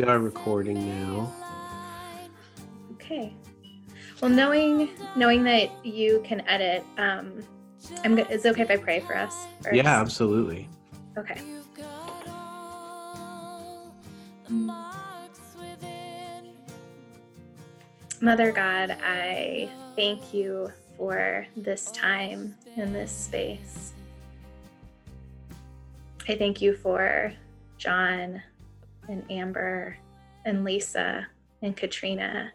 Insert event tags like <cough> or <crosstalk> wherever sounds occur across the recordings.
We are recording now. Okay. Well, knowing knowing that you can edit, um, I'm. Go- is it okay if I pray for us? First? Yeah, absolutely. Okay. Mother God, I thank you for this time in this space. I thank you for John and Amber and Lisa and Katrina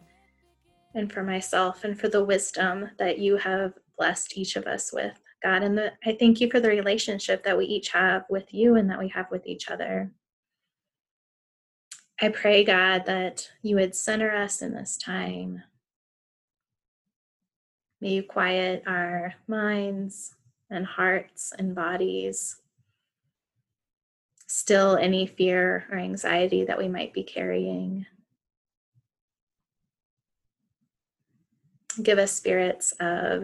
and for myself and for the wisdom that you have blessed each of us with, God. And the, I thank you for the relationship that we each have with you and that we have with each other. I pray, God, that you would center us in this time. May you quiet our minds and hearts and bodies. Still, any fear or anxiety that we might be carrying. Give us spirits of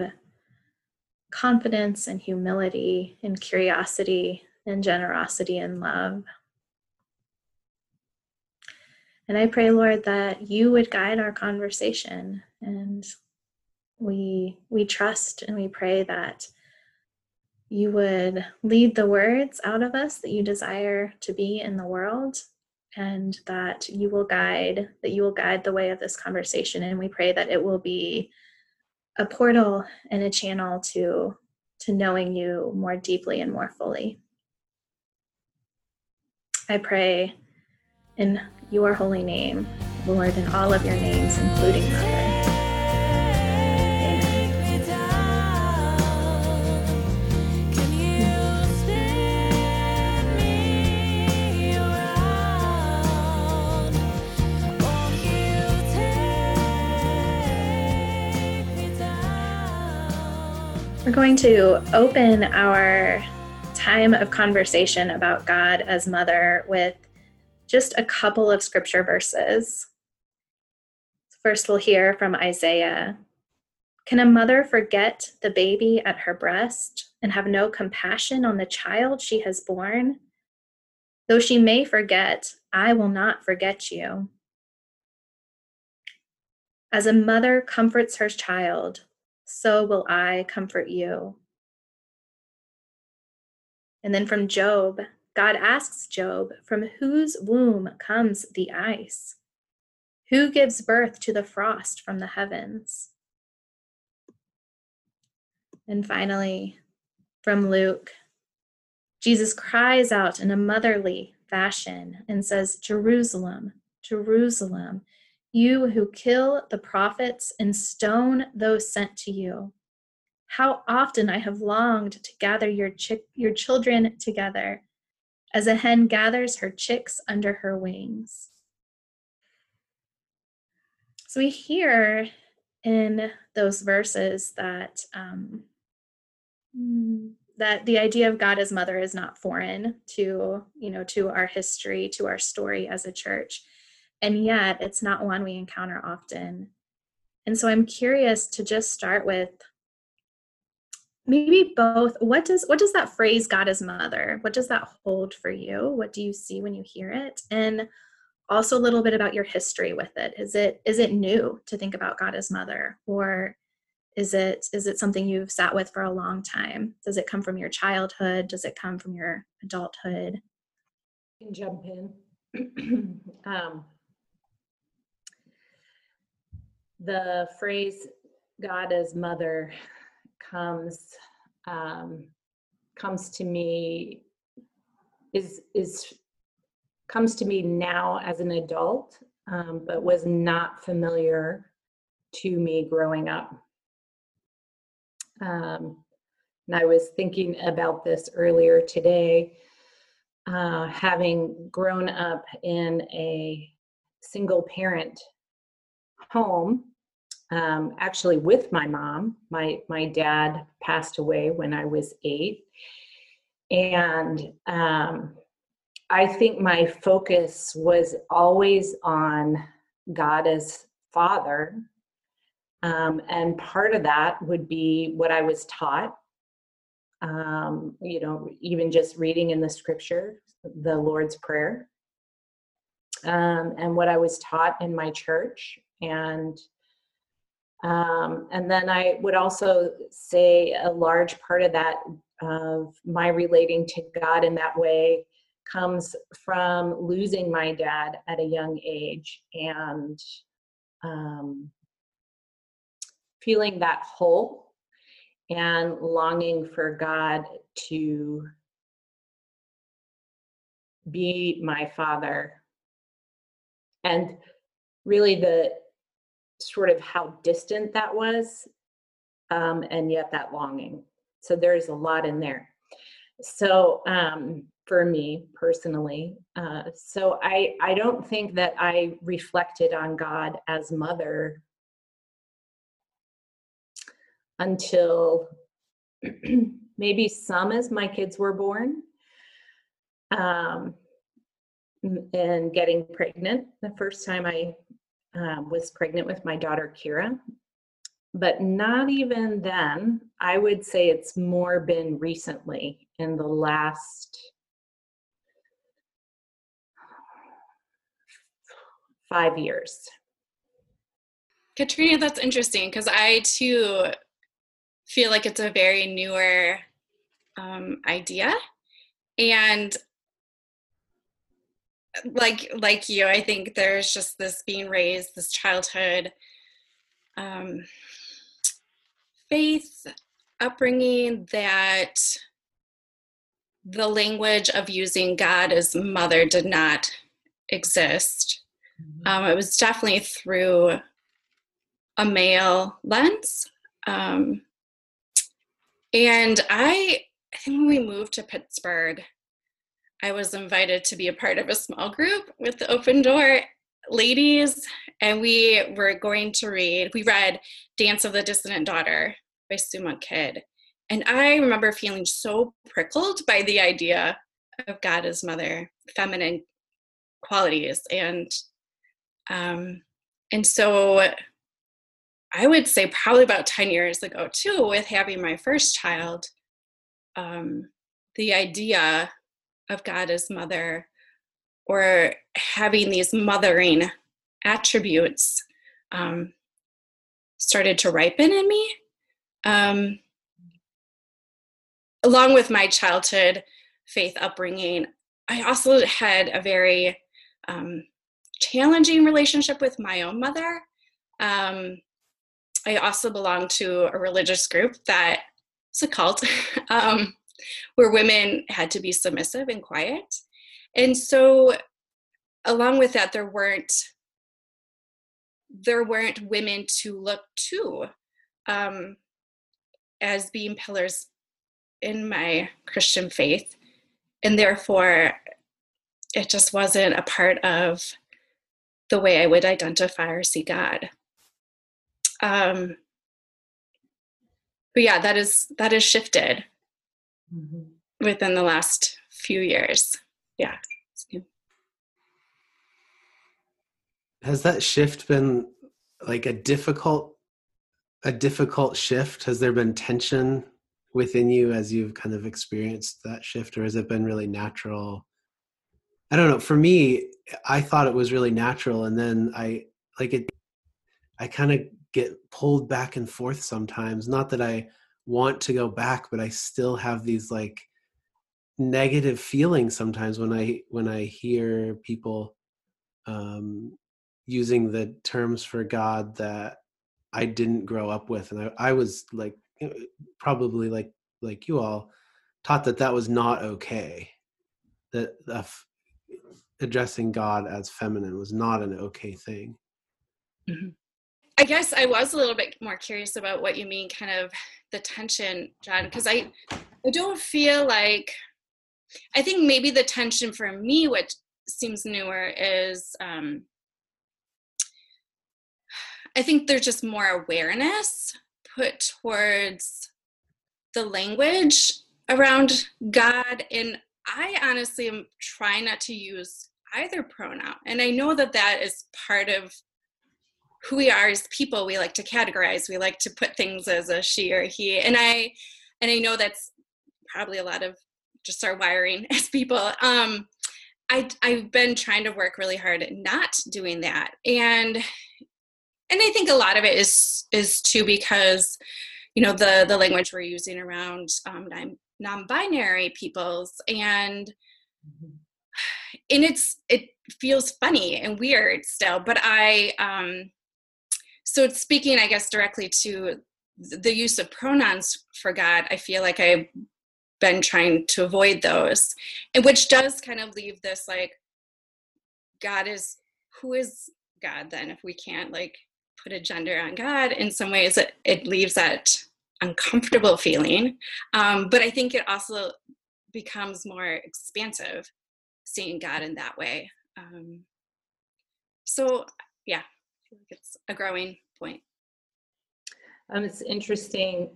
confidence and humility and curiosity and generosity and love. And I pray, Lord, that you would guide our conversation. And we we trust and we pray that you would lead the words out of us that you desire to be in the world and that you will guide that you will guide the way of this conversation and we pray that it will be a portal and a channel to to knowing you more deeply and more fully i pray in your holy name, Lord, in all of your names, including Mother. We're going to open our time of conversation about God as Mother with just a couple of scripture verses. First, we'll hear from Isaiah. Can a mother forget the baby at her breast and have no compassion on the child she has borne? Though she may forget, I will not forget you. As a mother comforts her child, so will I comfort you. And then from Job, God asks Job, From whose womb comes the ice? Who gives birth to the frost from the heavens? And finally, from Luke, Jesus cries out in a motherly fashion and says, Jerusalem, Jerusalem, you who kill the prophets and stone those sent to you. How often I have longed to gather your, your children together as a hen gathers her chicks under her wings. So we hear in those verses that um, that the idea of God as mother is not foreign to you know to our history, to our story as a church, and yet it's not one we encounter often. And so I'm curious to just start with maybe both what does what does that phrase god as mother what does that hold for you? What do you see when you hear it? And also a little bit about your history with it. Is it is it new to think about god as mother? Or is it is it something you've sat with for a long time? Does it come from your childhood? Does it come from your adulthood? Can jump in. <clears throat> Um, the phrase god as mother comes um, comes to me is is comes to me now as an adult, um, but was not familiar to me growing up. Um, and I was thinking about this earlier today, uh, having grown up in a single parent home um, actually with my mom. My my dad passed away when I was eight, and um, I think my focus was always on God as Father, um, and part of that would be what I was taught. Um, you know, even just reading in the Scripture, the Lord's Prayer. um, and what I was taught in my church. And um, and then I would also say a large part of that, of my relating to God in that way, comes from losing my dad at a young age and um, feeling that hole and longing for God to be my father. And really, the sort of how distant that was, um, and yet that longing. So there's a lot in there. So um, for me personally, uh, so I I don't think that I reflected on God as mother until <clears throat> maybe some as my kids were born. Um, and getting pregnant the first time I um, was pregnant with my daughter Kira. But not even then. I would say it's more been recently in the last five years. Katrina, that's interesting because I too feel like it's a very newer um, idea. And like like you i think there's just this being raised this childhood um, faith upbringing that the language of using god as mother did not exist mm-hmm. um, it was definitely through a male lens um, and i i think when we moved to pittsburgh I was invited to be a part of a small group with the Open Door ladies, and we were going to read, we read Dance of the Dissident Daughter by Sue Monk Kidd. And I remember feeling so prickled by the idea of God as mother, feminine qualities. And um, and so I would say probably about 10 years ago too, with having my first child, um, the idea of God as mother or having these mothering attributes um, started to ripen in me. Um, along with my childhood faith upbringing, I also had a very um, challenging relationship with my own mother. Um, I also belonged to a religious group that it's a cult. <laughs> um, where women had to be submissive and quiet. And so along with that there weren't there weren't women to look to um, as being pillars in my Christian faith. And therefore, it just wasn't a part of the way I would identify or see God. Um, but yeah, that is that is shifted mm-hmm. within the last few years. Yeah. Has that shift been like a difficult a difficult shift? Has there been tension within you as you've kind of experienced that shift or has it been really natural? I don't know. For me, I thought it was really natural and then I like it I kind of get pulled back and forth sometimes. Not that I want to go back but i still have these like negative feelings sometimes when i when i hear people um using the terms for god that i didn't grow up with and i, I was like probably like like you all taught that that was not okay that uh, addressing god as feminine was not an okay thing mm-hmm. I guess I was a little bit more curious about what you mean, kind of the tension, John, because I, I don't feel like, I think maybe the tension for me, which seems newer, is um, I think there's just more awareness put towards the language around God. And I honestly am trying not to use either pronoun. And I know that that is part of who we are as people we like to categorize we like to put things as a she or he and i and i know that's probably a lot of just our wiring <laughs> as people um I I've been trying to work really hard at not doing that. And and I think a lot of it is is too because you know the the language we're using around um, non-binary peoples and mm-hmm. <sighs> and it's it feels funny and weird still but i um so speaking i guess directly to the use of pronouns for god i feel like i've been trying to avoid those and which does kind of leave this like god is who is god then if we can't like put a gender on god? In some ways it, it leaves that uncomfortable feeling um, but i think it also becomes more expansive seeing god in that way um, so yeah feel like it's a growing point. Um, it's interesting.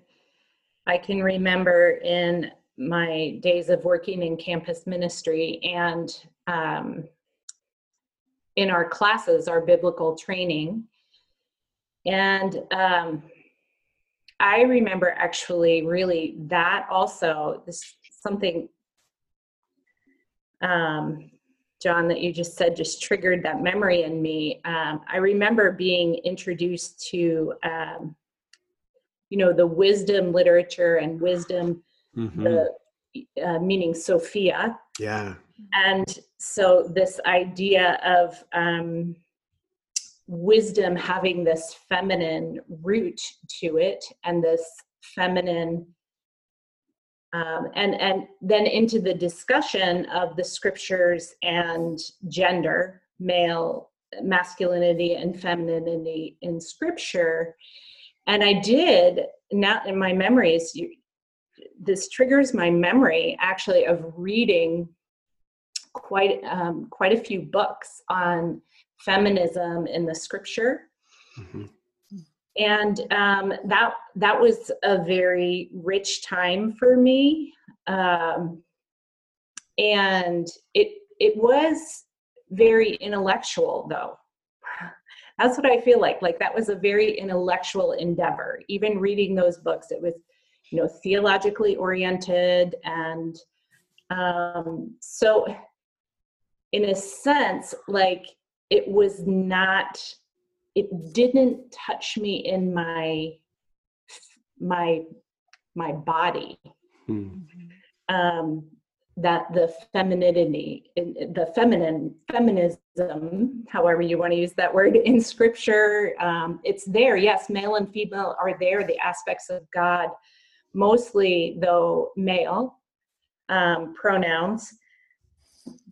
I can remember in my days of working in campus ministry and um, in our classes our biblical training. And um, I remember actually really that also this something um, John that you just said just triggered that memory in me. Um, I remember being introduced to um, you know the wisdom literature and wisdom mm-hmm. the uh, meaning Sophia. Yeah. And so this idea of um, wisdom having this feminine root to it and this feminine um, and and then into the discussion of the scriptures and gender male masculinity and femininity in scripture and i did now in my memories you, this triggers my memory actually of reading quite um, quite a few books on feminism in the scripture. Mm-hmm. And um, that that was a very rich time for me, um, and it it was very intellectual though. <sighs> That's what I feel like. Like that was a very intellectual endeavor. Even reading those books, it was you know theologically oriented and um, so in a sense like it was not it didn't touch me in my my my body hmm. um that the femininity the feminine feminism however you want to use that word in scripture um, it's there yes male and female are there the aspects of god mostly though male um, pronouns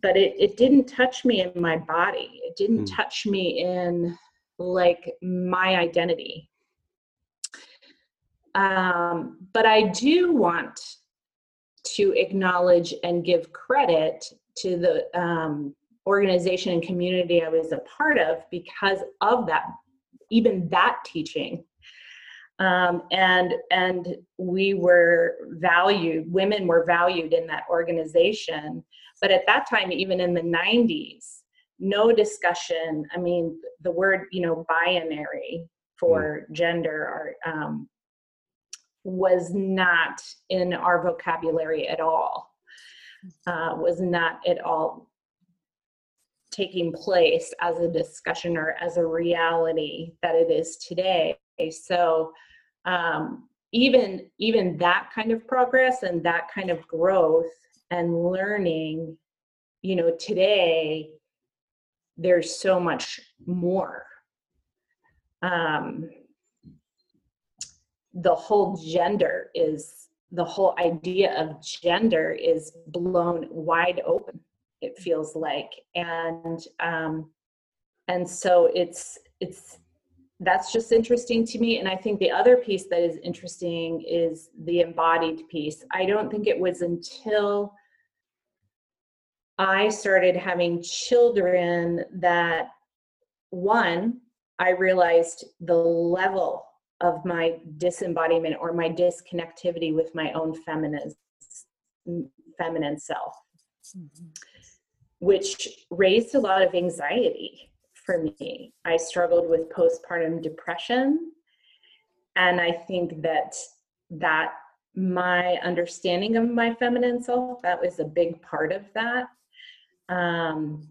but it, it didn't touch me in my body it didn't mm. touch me in like my identity. Um, but i do want to acknowledge and give credit to the um, organization and community i was a part of because of that even that teaching. Um, and and we were valued women were valued in that organization. But at that time, even in the 90s, no discussion. I mean, the word, you know, binary for mm. gender or, um, was not in our vocabulary at all, uh, was not at all taking place as a discussion or as a reality that it is today. So, um, even even that kind of progress and that kind of growth and learning you know today there's so much more. Um the whole gender is the whole idea of gender is blown wide open it feels like. And um and so it's it's that's just interesting to me. And i think the other piece that is interesting is the embodied piece. I don't think it was until I started having children that one, I realized the level of my disembodiment or my disconnectivity with my own feminine feminine self. Mm-hmm. which raised a lot of anxiety for me. I struggled with postpartum depression and i think that that my understanding of my feminine self that was a big part of that um,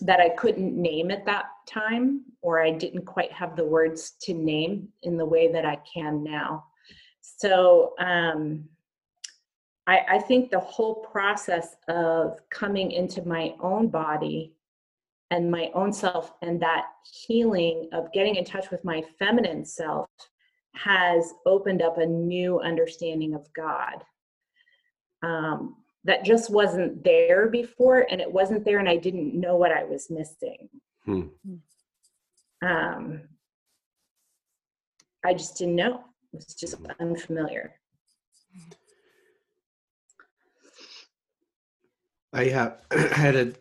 that I couldn't name at that time, or I didn't quite have the words to name in the way that I can now. So um, I, I think the whole process of coming into my own body and my own self and that healing of getting in touch with my feminine self has opened up a new understanding of God. Um, that just wasn't there before and it wasn't there and i didn't know what i was missing. Hmm. um, i just didn't know. It was just unfamiliar. I have <clears throat> i had a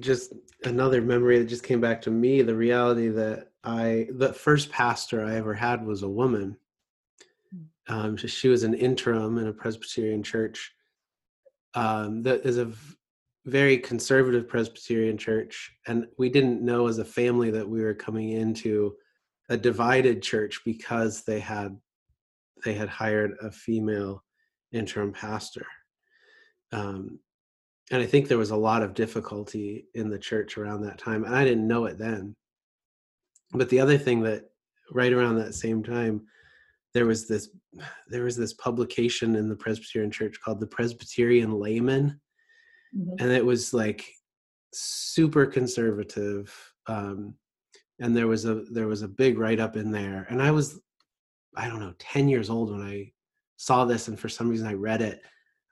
just another memory that just came back to me the reality that i the first pastor i ever had was a woman. Hmm. um, she was an interim in a presbyterian church um, that is a v- very conservative Presbyterian church, and we didn't know as a family that we were coming into a divided church because they had they had hired a female interim pastor. Um, and I think there was a lot of difficulty in the church around that time, and I didn't know it then. But the other thing that right around that same time, there was this there was this publication in the Presbyterian Church called the Presbyterian Layman, mm-hmm. and it was like super conservative. Um, and there was a there was a big write up in there, and I was I don't know ten years old when I saw this, and for some reason I read it.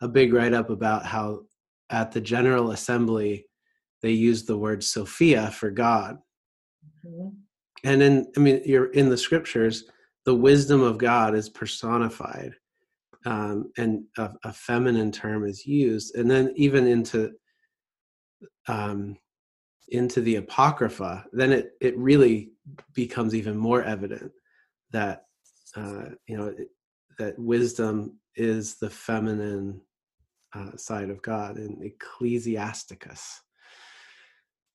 A big write up about how at the General Assembly they used the word Sophia for God. Mm-hmm. And then, I mean, you're in the scriptures the wisdom of God is personified, um, and a, a, feminine term is used, and then even into um, into the apocrypha, then it it really becomes even more evident that uh, you know it, that wisdom is the feminine uh, side of God in Ecclesiasticus.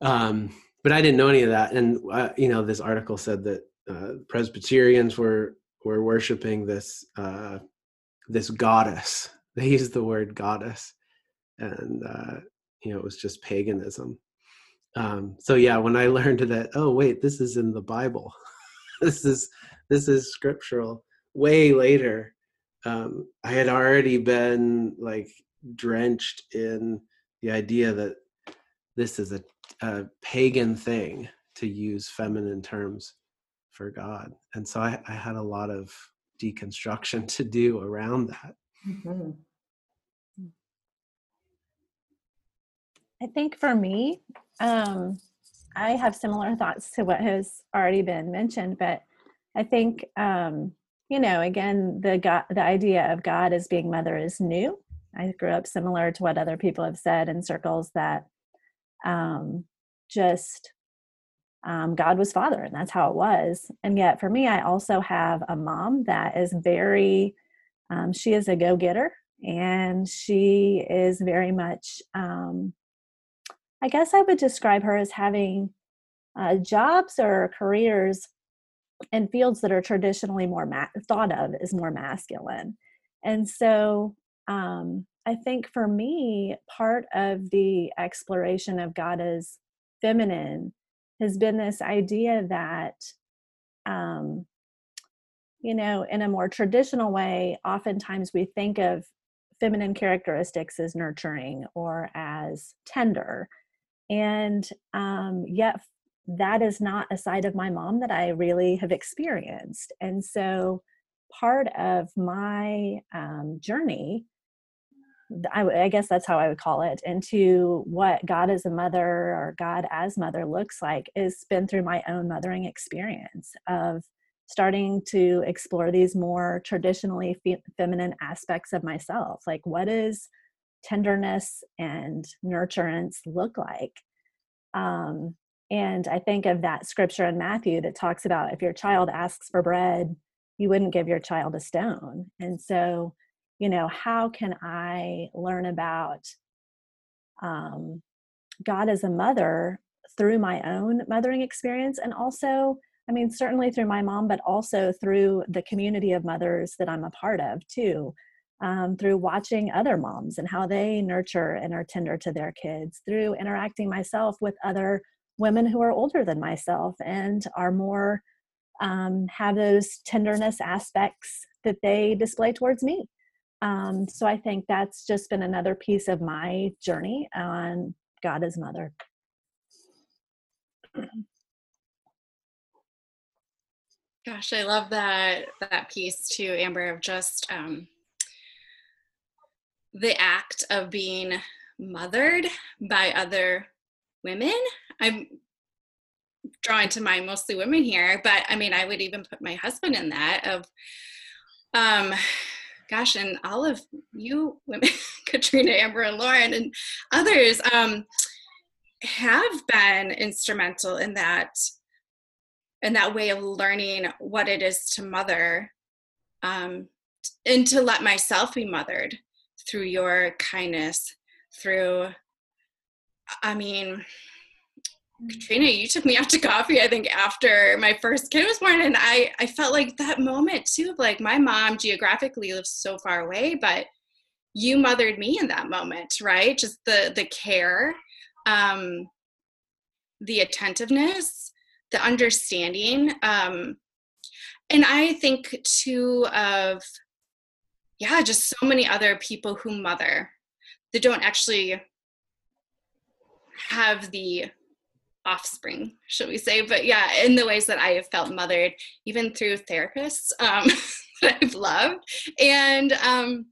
Um, but I didn't know any of that, and uh, you know, this article said that uh, Presbyterians were were worshiping this uh, this goddess. <laughs> They used the word goddess, and uh, you know it was just paganism. Um, so yeah, when I <laughs> learned that, oh wait, this is in the Bible. <laughs> this is this is scriptural. Way later, um, I had already been like drenched in the idea that this is a, a pagan thing to use feminine terms for God. And so I, I had a lot of deconstruction <laughs> to do around that. Mm-hmm. I think for me, um, I have similar thoughts to what has already been mentioned, but I think um, you know, again, the God, the idea of God as being mother is new. I grew up similar to what other people have said in circles that um, just um, God was father, and that's how it was. And yet, for me, I also have a mom that is very, um, she is a go getter, and she is very much, um, I guess I would describe her as having uh, jobs or careers in fields that are traditionally more ma- thought of as more masculine. And so, um, I think for me, part of the exploration of God as feminine has been this idea that um, you know in a more traditional way oftentimes we think of feminine characteristics as nurturing or as tender. And um, yet that is not a side of my mom that i really have experienced. And so part of my um, journey I, I guess that's how I would call it, into what God as a mother or God as mother looks like is been through my own mothering experience of starting to explore these more traditionally fe- feminine aspects of myself. Like, what does tenderness and nurturance look like? Um, and I think of that scripture in Matthew that talks about if your child asks for bread, you wouldn't give your child a stone. And so, you know how can i learn about um, god as a mother through my own mothering experience and also i mean certainly through my mom but also through the community of mothers that i'm a part of too um, through watching other moms and how they nurture and are tender to their kids, through interacting myself with other women who are older than myself and are more um, have those tenderness aspects that they display towards me. Um, so I think that's just been another piece of my journey on God as Mother. Gosh, I love that that piece too, Amber, of just um, the act of being mothered by other women. I'm drawing to mind mostly women here, but I mean, I would even put my husband in that of, um, gosh, and all of you women, <laughs> Katrina, Amber, and Lauren, and others, um, have been instrumental in that in that way of learning what it is to mother um, and to let myself be mothered through your kindness through i mean katrina you took me out to coffee i think after my first kid was born and i i felt like that moment too of like my mom geographically lives so far away but you mothered me in that moment right? Just the the care um the attentiveness the understanding um and i think too of yeah just so many other people who mother that don't actually have the offspring should we say but yeah in the ways that i have felt mothered even through therapists um, <laughs> that i've loved and um,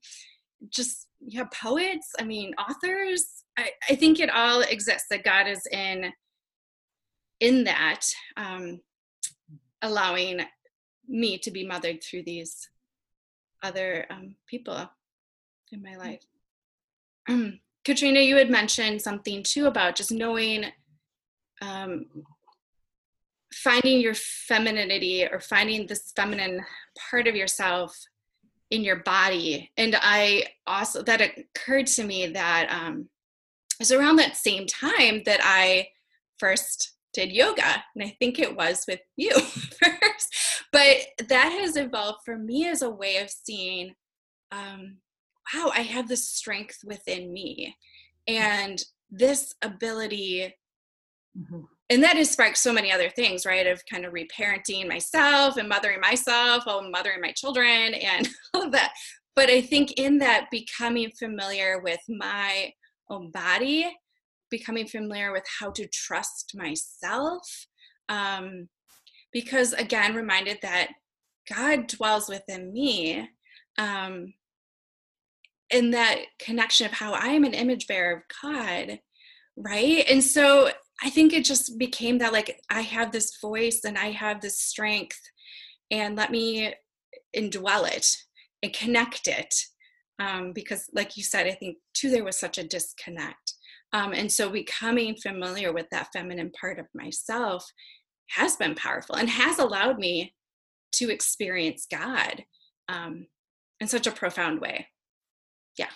just yeah poets i mean authors I, I think it all exists that god is in in that um, allowing me to be mothered through these other um, people in my life. <clears throat> Katrina, you had mentioned something too about just knowing, um, finding your femininity or finding this feminine part of yourself in your body. And I also, that occurred to me that um, it was around that same time that I first did yoga and i think it was with you <laughs> first but that has evolved for me as a way of seeing um, wow i have this strength within me and this ability mm-hmm. and that has sparked so many other things right of kind of reparenting myself and mothering myself while mothering my children and <laughs> all of that but i think in that becoming familiar with my own body becoming familiar with how to trust myself. Um, because again, reminded that God dwells within me. Um, in that connection of how I am an image bearer of God, right? And so I think it just became that like I have this voice and I have this strength, and let me indwell it and connect it. Um, because, like you said, I think too, there was such a disconnect. Um, and so becoming familiar with that feminine part of myself has been powerful and has allowed me to experience God um, in such a profound way. Yeah.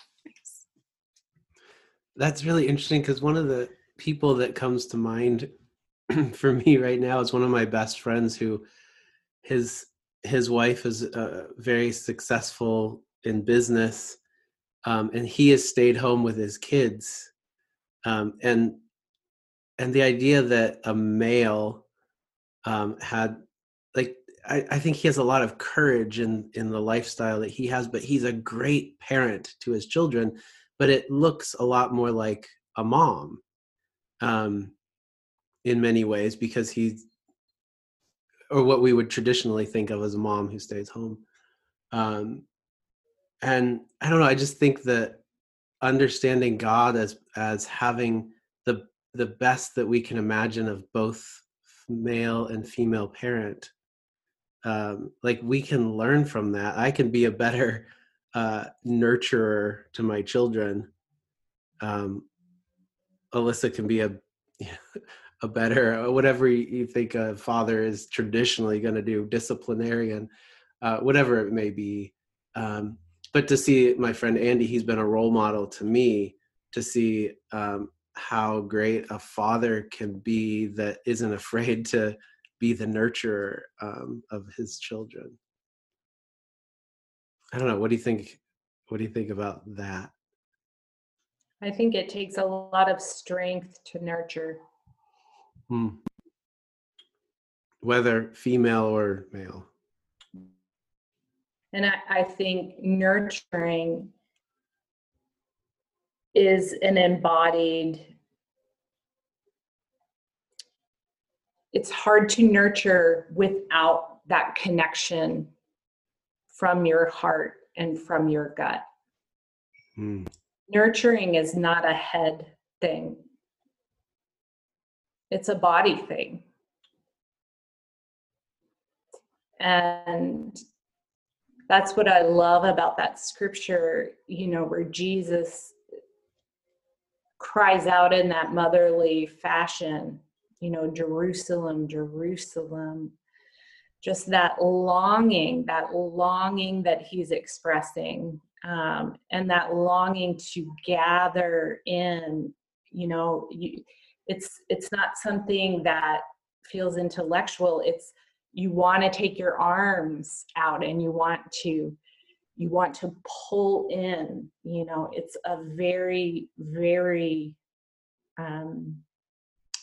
That's really interesting because one of the people that comes to mind <clears throat> for me right now is one of my best friends who his his wife is uh, very successful in business um, and he has stayed home with his kids. Um, and and the idea that a male um, had like I, I think he has a lot of courage in in the lifestyle that he has but he's a great parent to his children but it looks a lot more like a mom um, in many ways because he's or what we would traditionally think of as a mom who stays home um, and i don't know i just think that understanding God as as having the the best that we can imagine of both male and female parent. Um, like we can learn from that. I can be a better uh, nurturer to my children. Um, Alyssa can be a <laughs> a better whatever you think a father is traditionally going to do, disciplinarian, uh, whatever it may be. Um, but to see my friend Andy, he's been a role model to me to see um, how great a father can be that isn't afraid to be the nurturer um, of his children. I don't know. What do you think? what do you think about that? I think it takes a lot of strength to nurture. Hmm. Whether female or male. And I, I think nurturing is an embodied it's hard to nurture without that connection from your heart and from your gut. Hmm. Nurturing is not a head thing, it's a body thing. And that's what I love about that scripture, you know, where Jesus cries out in that motherly fashion, you know, Jerusalem, Jerusalem. Just that longing, that longing that he's expressing, um, and that longing to gather in, you know, you, it's it's not something that feels intellectual. It's you want to take your arms out and you want to you want to pull in you know it's a very very um,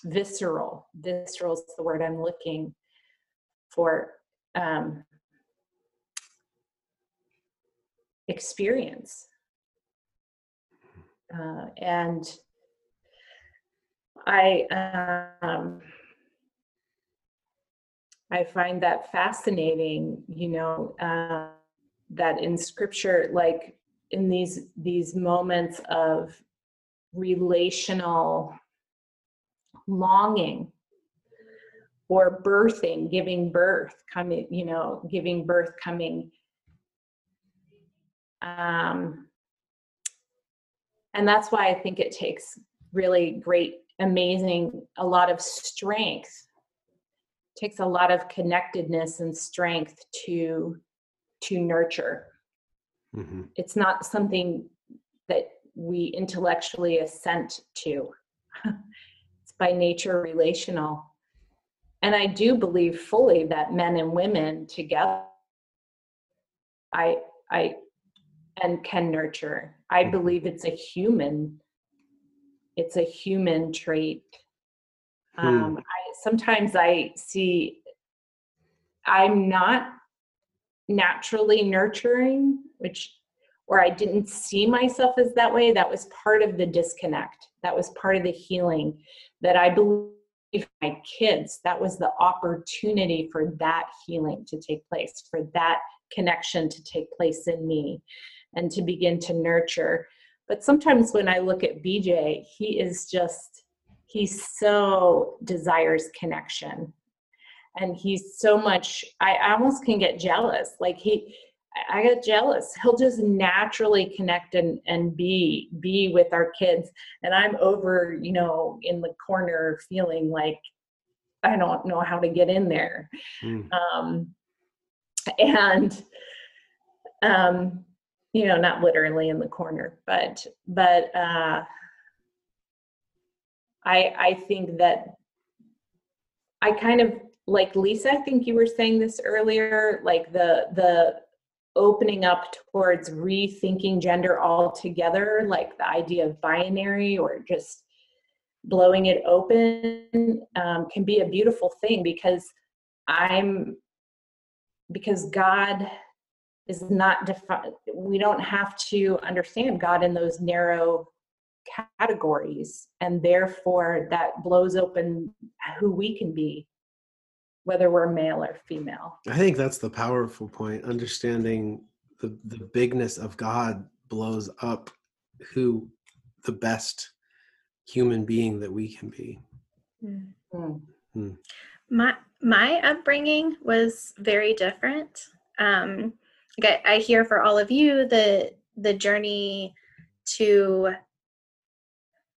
visceral visceral is the word i'm looking for um, experience uh, and i um, I find that fascinating, you know, uh, that in scripture, like in these these moments of relational longing or birthing, giving birth, coming, you know, giving birth, coming. Um, and that's why I think it takes really great, amazing, a lot of strength takes a lot of connectedness and strength to to nurture. Mm-hmm. it's not something that we intellectually assent to. <laughs> It's by nature relational. And i do believe fully that men and women together i i and can nurture i mm-hmm. believe it's a human it's a human trait hmm. um, I, sometimes I see I'm not naturally nurturing, which or I didn't see myself as that way. That was part of the disconnect. That was part of the healing that I believe my kids, that was the opportunity for that healing to take place, for that connection to take place in me and to begin to nurture. But sometimes when I look at BJ, he is just he so desires connection. And he's so much i almost can get jealous. Like he i get jealous. He'll just naturally connect and and be be with our kids. And i'm over you know in the corner feeling like i don't know how to get in there. Mm. um and um you know not literally in the corner but but uh I I think that I kind of like Lisa, I think you were saying this earlier, like the the opening up towards rethinking gender altogether, like the idea of binary or just blowing it open um, can be a beautiful thing because I'm because God is not defined. We don't have to understand God in those narrow categories and therefore that blows open who we can be whether we're male or female i think that's the powerful point understanding the the bigness of god blows up who the best human being that we can be mm. Mm. my my upbringing was very different um I, I hear for all of you the the journey to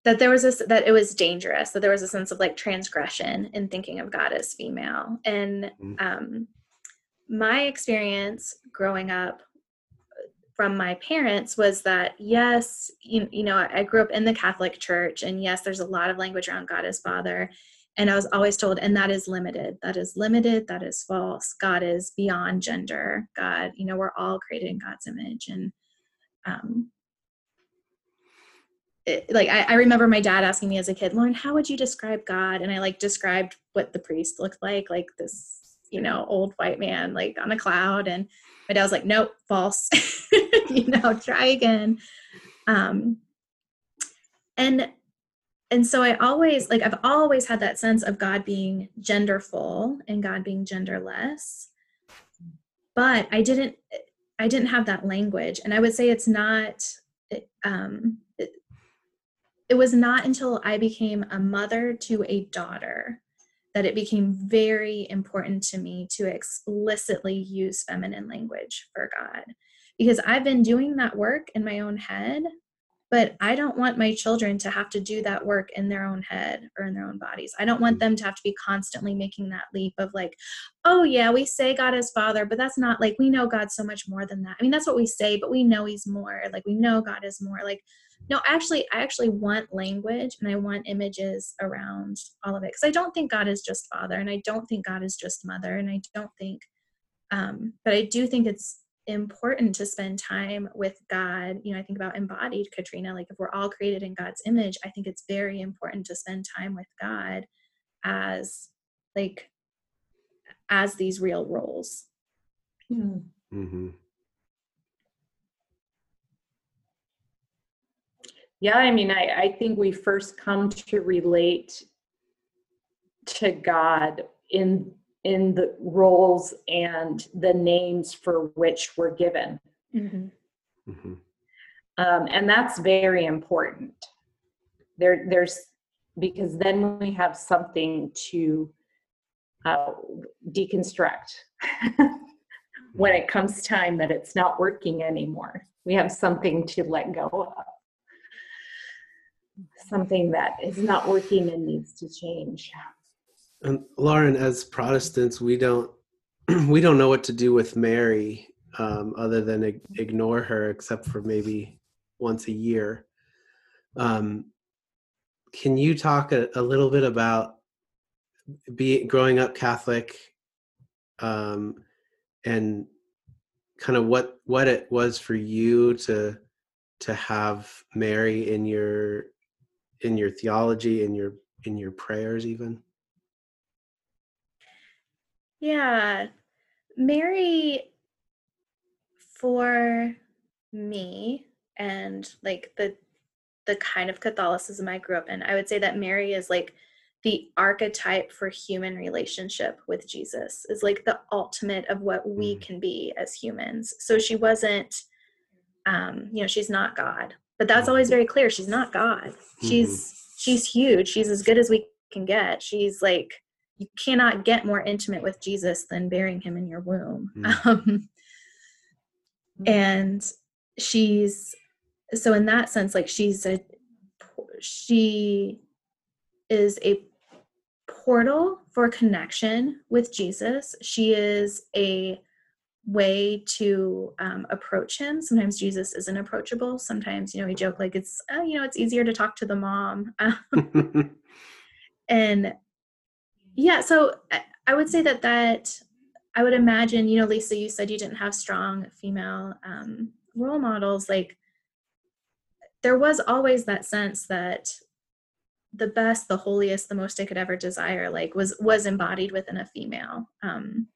that there was this that it was dangerous that there was a sense of like transgression in thinking of god as female and mm. um, my experience growing up from my parents was that yes you, you know i grew up in the catholic church and yes there's a lot of language around god as father and i was always told and that is limited that is limited that is false god is beyond gender god you know we're all created in god's image and um, it, like I, I remember my dad asking me as a kid, Lauren, how would you describe God? And I like described what the priest looked like, like this, you know, old white man, like on a cloud. And my dad was like, nope, false. <laughs> you know, try again. Um, and and so I always like I've always had that sense of God being genderful and God being genderless. But I didn't I didn't have that language. And I would say it's not um it, it was not until I became a mother to a daughter that it became very important to me to explicitly use feminine language for God. Because I've been doing that work in my own head but I don't want my children to have to do that work in their own head or in their own bodies. I don't want mm. them to have to be constantly making that leap of like, oh, yeah, we say God is Father, but that's not like we know God so much more than that. I mean, that's what we say, but we know He's more. Like, we know God is more. Like, no, actually, I actually want language and I want images around all of it because I don't think God is just Father and I don't think God is just Mother and I don't think, um, but I do think it's important to spend time with God. You know, I think about embodied Katrina, like if we're all created in God's image, I think it's very important to spend time with God as like as these real roles. Hmm. Mm-hmm. Yeah, I mean, I, I think we first come to relate to God in in the roles and the names for which we're given. Mm-hmm. Mm-hmm. Um, and that's very important. There, there's because then we have something to uh, deconstruct <laughs> when it comes time that it's not working anymore. We have something to let go of, something that is not working and needs to change. And Lauren, as Protestants, we don't <clears throat> we don't know what to do with Mary um, other than ig- ignore her, except for maybe once a year. Um, can you talk a, a, little bit about be growing up Catholic um, and kind of what what it was for you to to have Mary in your in your theology in your in your prayers even yeah. Mary, for me, and like the the kind of Catholicism I grew up in, I would say that Mary is like the archetype for human relationship with Jesus, is like the ultimate of what we mm. can be as humans. So she wasn't, um, you know, she's not God, but that's always mm-hmm. very clear. She's not God. She's mm-hmm. she's huge. She's as good as we can get. She's like you cannot get more intimate with Jesus than bearing him in your womb. Mm. <laughs> Um, and she's so in that sense, like she's a she is a portal for connection with Jesus. She is a way to um, approach him. Sometimes Jesus isn't approachable. Sometimes, you know, we joke like it's, uh, you know, it's easier to talk to the mom. Um, <laughs> <laughs> and yeah so i would say that that i would imagine you know lisa you said you didn't have strong female um, role models like there was always that sense that the best the holiest the most i could ever desire like was was embodied within a female um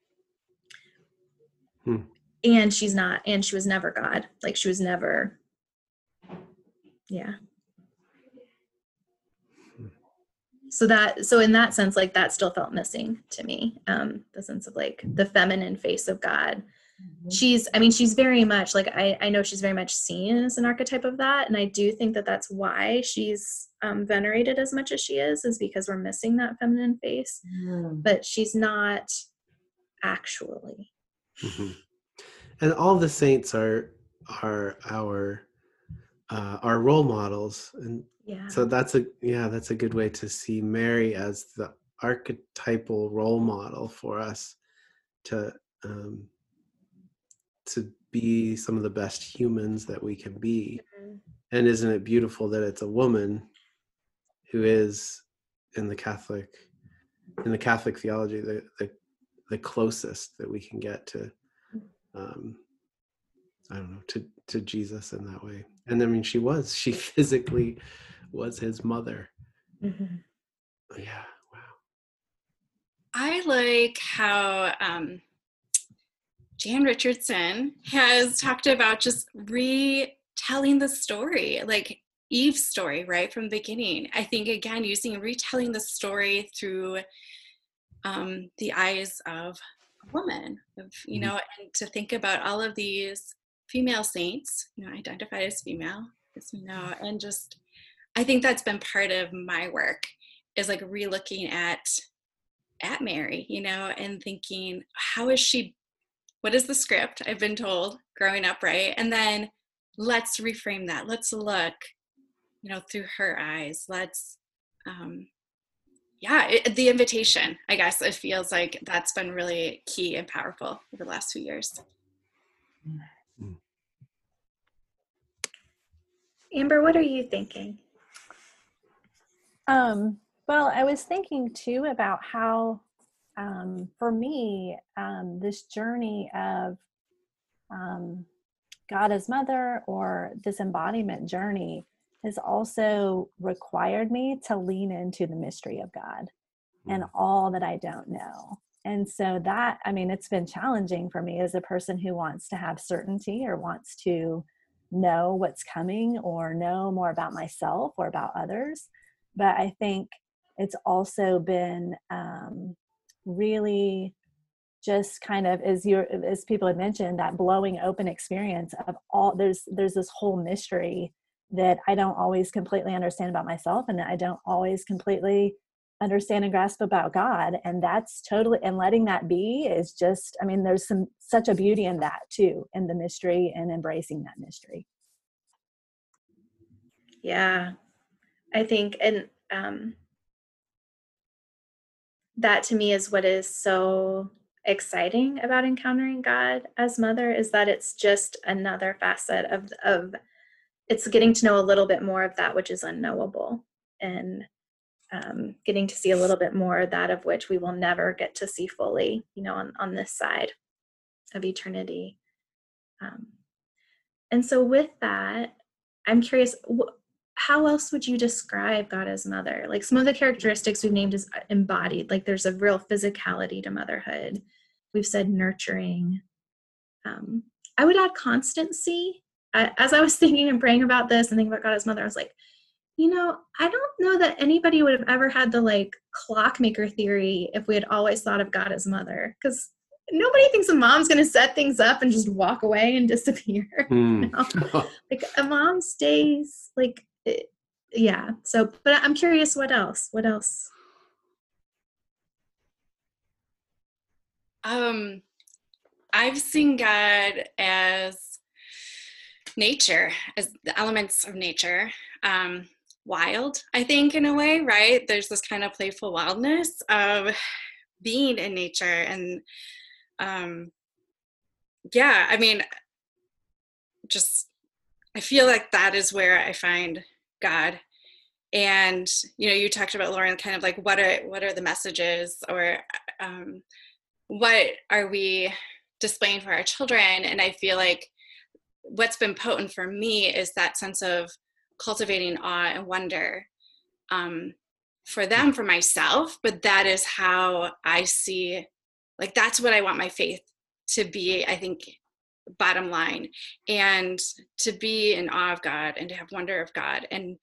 hmm. and she's not and she was never god like she was never yeah so that so in that sense like that still felt missing to me um the sense of like the feminine face of god mm-hmm. she's i mean she's very much like I, I know she's very much seen as an archetype of that and i do think that that's why she's um, venerated as much as she is is because we're missing that feminine face mm. but she's not actually mm-hmm. and all the saints are are our uh, our role models and yeah so that's a yeah that's a good way to see mary as the archetypal role model for us to um to be some of the best humans that we can be mm-hmm. and isn't it beautiful that it's a woman who is in the catholic in the catholic theology the the, the closest that we can get to mm. um i don't know to to Jesus in that way. And I mean, she was, she <laughs> physically was his mother. Mm-hmm. Yeah, wow. I like how um, Jan Richardson has talked about just retelling the story, like Eve's story, right from the beginning. I think, again, using retelling the story through um, the eyes of a woman, of, you mm-hmm. know, and to think about all of these female saints, you know, identified as female, as we know, and just I think that's been part of my work is like relooking at at Mary, you know, and thinking, how is she what is the script I've been told growing up, right? And then let's reframe that. Let's look, you know, through her eyes. Let's um yeah, it, the invitation, I guess it feels like that's been really key and powerful over the last few years. Amber, what are you thinking? Um, well, I was thinking too about how, um, for me, um, this journey of um, God as mother or this embodiment journey has also required me to lean into the mystery of God and mm. all that I don't know. And so that, I mean, it's been challenging for me as a person who wants to have certainty or wants to know what's coming or know more about myself or about others. But I think it's also been um, really just kind of as you as people had mentioned that blowing open experience of all there's there's this whole mystery that I don't always completely understand about myself and that I don't always completely understand and grasp about God. And that's totally, and letting that be is just, I mean, there's some, such a beauty in that too, in the mystery and embracing that mystery. Yeah. I think, and, um, that to me is what is so exciting about encountering God as mother is that it's just another facet of of it's getting to know a little bit more of that which is unknowable and um, getting to see a little bit more that of which we will never get to see fully you know on, on this side of eternity. Um, and so with that i'm curious wh- how else would you describe god as mother? Like some of the characteristics we've named as embodied like there's a real physicality to motherhood. We've said nurturing. Um, i would add constancy. As I was <laughs> thinking and praying about this and thinking about God as mother, I was like, you know, I don't know that anybody would have ever had the like clockmaker theory if we had always thought of God as mother. Because nobody thinks a mom's going to set things up and just walk away and <laughs> disappear. Mm. <laughs> You know? <laughs> like a mom stays, like, it, yeah. So, but I'm curious what else? What else? Um, I've seen God as nature as the elements of nature um, wild i think in a way right? There's this kind of playful wildness of being in nature and um yeah i mean just i feel like that is where i find god. And you know you talked about lauren kind of like what are what are the messages or um what are we displaying for our children? And i feel like what's been potent for me is that sense of cultivating awe and wonder um, for them, for myself. But that is how I see, like, that's what I want my faith to be, I think, bottom line. And to be in awe of God and to have wonder of God. And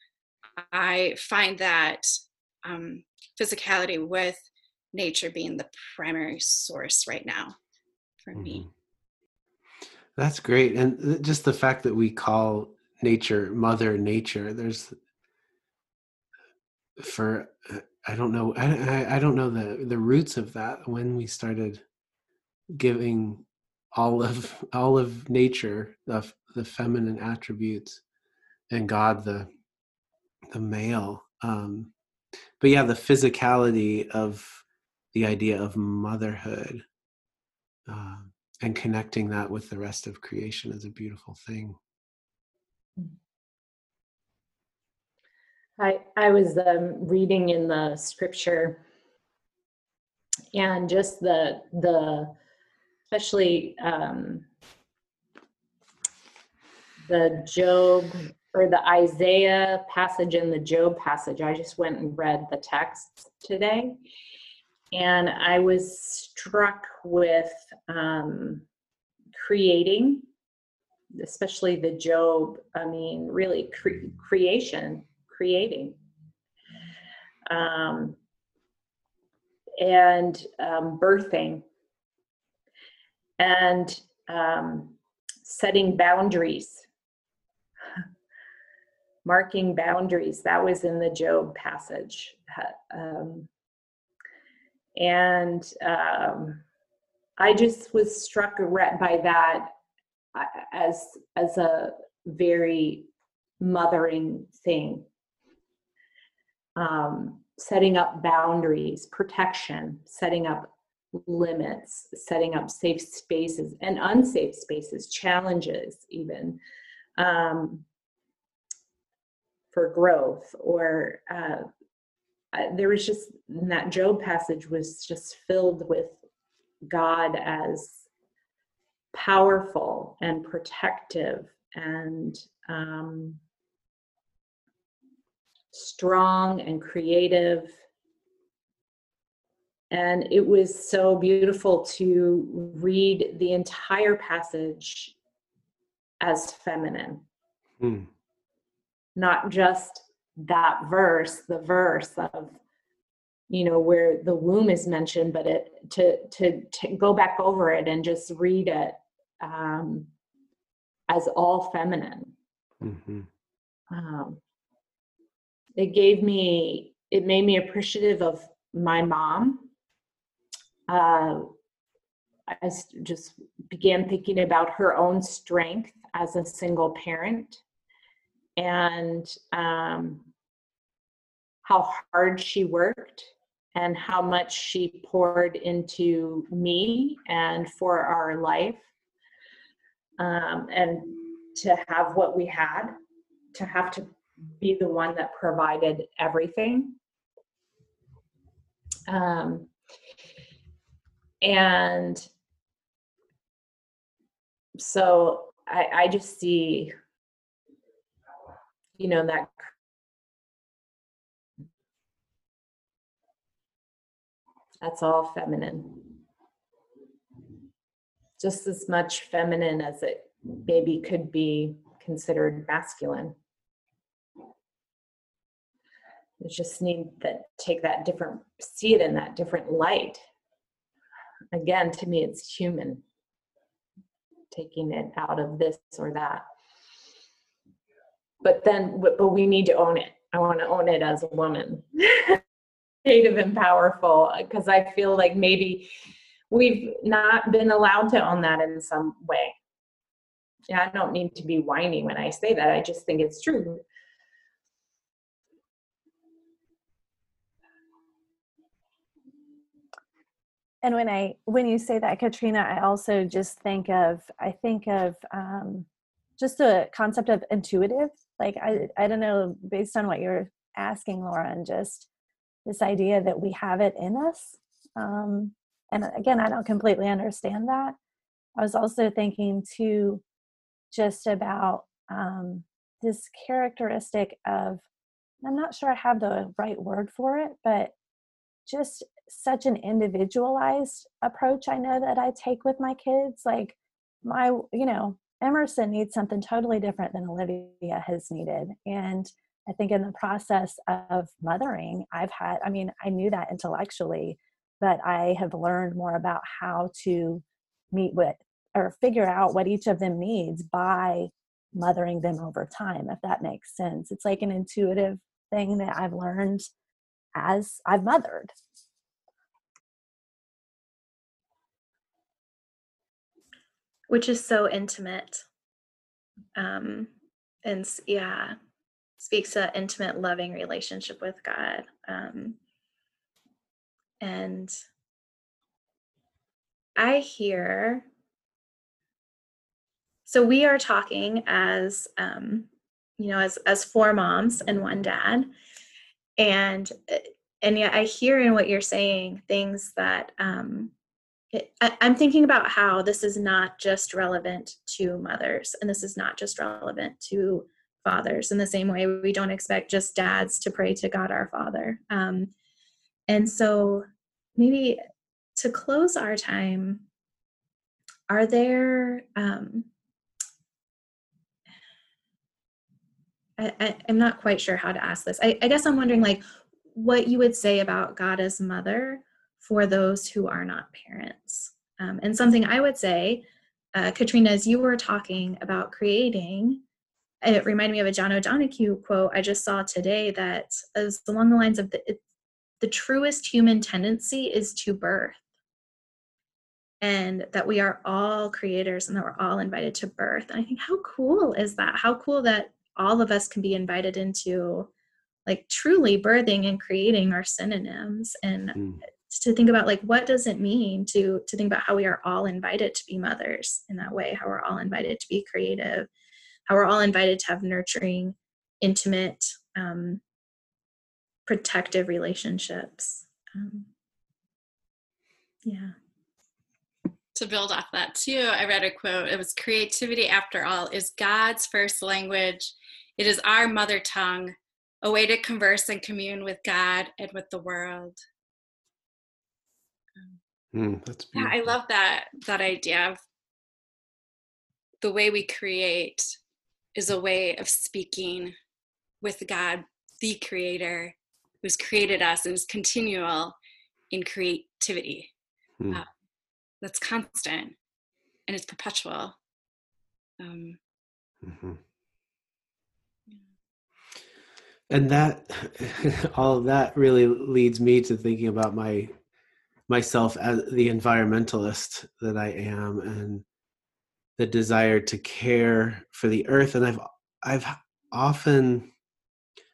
I find that um, physicality with nature being the primary source right now for mm-hmm. me. That's great. And just the fact that we call nature mother nature, there's for I don't know I, I don't know the the roots of that when we started giving all of <laughs> all of nature the the feminine attributes and God the the male um but yeah the physicality of the idea of motherhood um and connecting that with the rest of creation is a beautiful thing i i was um, reading in the scripture and just the the especially um, the Job or the Isaiah passage and the Job passage. I just went and read the texts today, and I was struck with um, creating, especially the Job. I mean, really cre- creation, creating. Um, and um, birthing. And um, setting boundaries. <laughs> Marking boundaries. That was in the Job passage. Um, and um, i just was struck by that uh, as as a very mothering thing um, setting up boundaries protection setting up limits setting up safe spaces and unsafe spaces challenges even um, for growth or uh, there was just that Job passage was just filled with god as powerful and protective and um, strong and creative and it was so beautiful to read the entire passage as feminine hmm not just that verse, the verse of you know where the womb is mentioned, but it to to, to go back over it and just read it um, as all feminine. Mm-hmm. Um, it gave me it made me appreciative of my mom. Uh, I just began thinking about her own strength as a single parent and um, how hard she worked and how much she poured into me and for our life um, and to have what we had to have to be the one that provided everything. Um, and so I, I just see you know that that's all feminine. Just as much feminine as it maybe could be considered masculine you just need that take that different see it in that different light. Again to me it's human. Taking it out of this or that. But then but we need to own it. I want to own it as a woman. <laughs> Creative and powerful because i feel like maybe we've not been allowed to own that in some way. Yeah i don't need to be whiny when i say that. I just think it's true and when i when you say that katrina i also just think of i think of um, just the concept of intuitive. Like i i don't know based on what you're asking lauren and just this idea that we have it in us um, and again i don't completely understand that. I was also thinking too just about um, this characteristic of i'm not sure i have the right word for it but just such an individualized approach i know that i take with my kids like my you know Emerson needs something totally different than Olivia has needed. And I think in the process of mothering, I've had, I mean, I knew that intellectually, but I have learned more about how to meet with or figure out what each of them needs by mothering them over time, if that makes sense. It's like an intuitive thing that I've learned as I've mothered. Which is so intimate um and yeah speaks to intimate loving relationship with god um and i hear so we are talking as um you know as as four moms and one dad and and yet i hear in what you're saying things that um I, I'm thinking about how this is not just relevant to mothers, and this is not just relevant to fathers in the same way we don't expect just dads to pray to God our Father. Um, and so, maybe to close our time, are there um, I, am not quite sure how to ask this. I, I guess I'm wondering, like, what you would say about God as mother for those who are not parents. Um, and something I would say, uh, Katrina, as you were talking about creating, it reminded me of a John O'Donohue quote I just saw today that is along the lines of the, it, the truest human tendency is to birth. And that we are all creators and that we're all invited to birth. And I think, how cool is that? How cool that all of us can be invited into like truly birthing and creating our synonyms and mm. To think about like what does it mean to to think about how we are all invited to be mothers in that way how we're all invited to be creative how we're all invited to have nurturing intimate um, protective relationships um, yeah to build off that too i read a quote it was creativity after all is god's first language it is our mother tongue, a way to converse and commune with God and with the world. Mm, that's yeah, I love that that idea of the way we create is a way of speaking with God, the creator, who's created us and is continual in creativity. Mm. Uh, that's constant and it's perpetual. Um, mm-hmm and that <laughs> all of that really leads me to thinking about my myself as the environmentalist that I am and the desire to care for the earth and I've I've often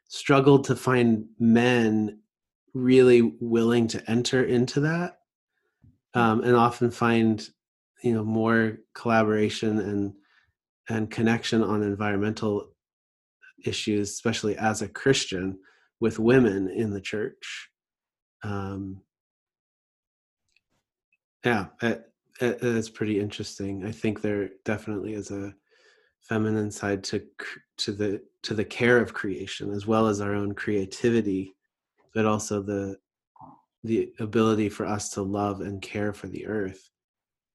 struggled to find men really willing to enter into that um, and often find you know more collaboration and and connection on environmental issues, especially as a Christian, with women in the church. Um, yeah, it, it, it's pretty interesting. I think there definitely is a feminine side to to the to the care of creation as well as our own creativity, but also the the ability for us to love and care for the earth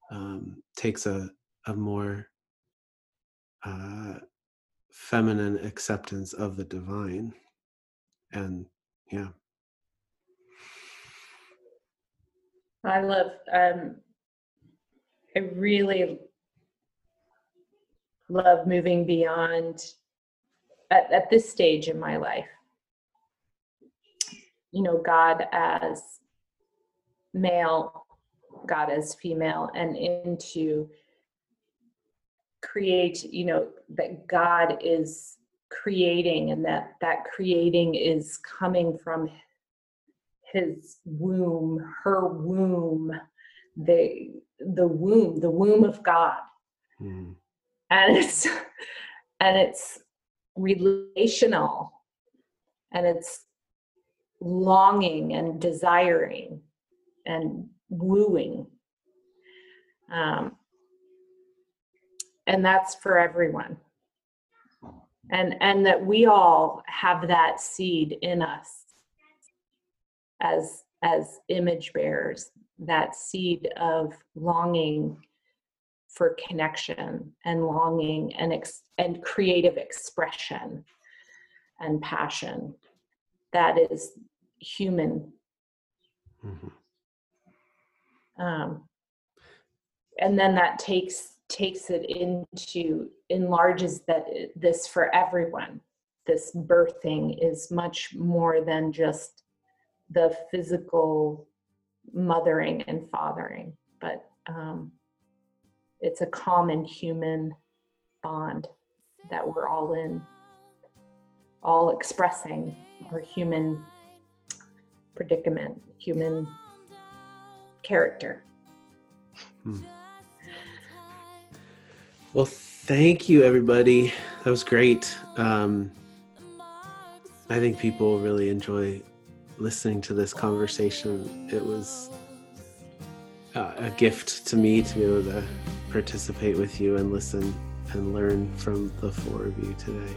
um, takes a a more uh, feminine acceptance of the divine and yeah i love um i really love moving beyond at, at this stage in my life you know god as male god as female and into create you know that god is creating and that that creating is coming from his womb her womb the the womb the womb of god. Mm. and it's <laughs> and it's relational. And it's longing and desiring and wooing. Um, and that's for everyone. And and that we all have that seed in us as as image bearers that seed of longing for connection and longing and ex- and creative expression and passion that is human mm-hmm. um, and then that takes takes it into enlarges that this for everyone this birthing is much more than just the physical mothering and fathering but um, it's a common human bond that we're all in all expressing our human predicament human character hmm. Well, thank you, everybody. That was great. Um, I think people really enjoy listening to this conversation. It was uh, a gift to me to be able to participate with you and listen and learn from the four of you today.